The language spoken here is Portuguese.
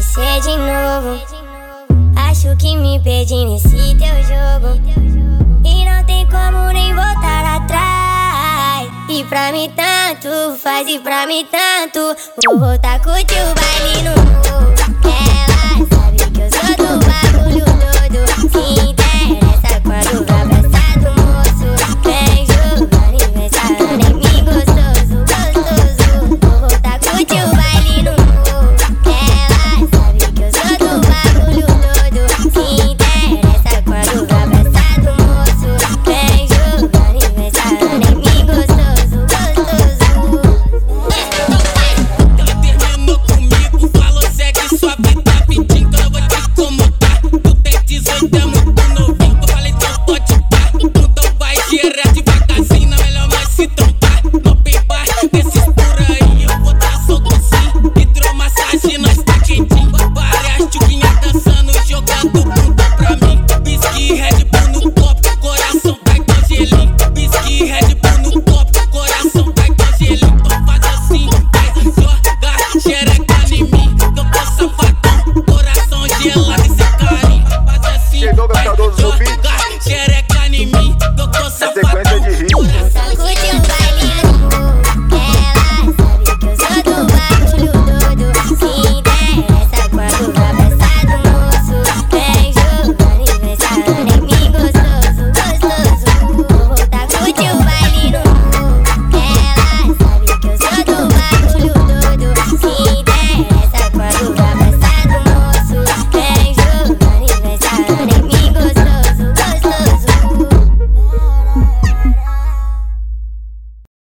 você é de novo. Acho que me perdi nesse teu jogo. E não tem como nem voltar atrás. E pra mim tanto, faz e pra mim tanto. Vou voltar com o teu baile no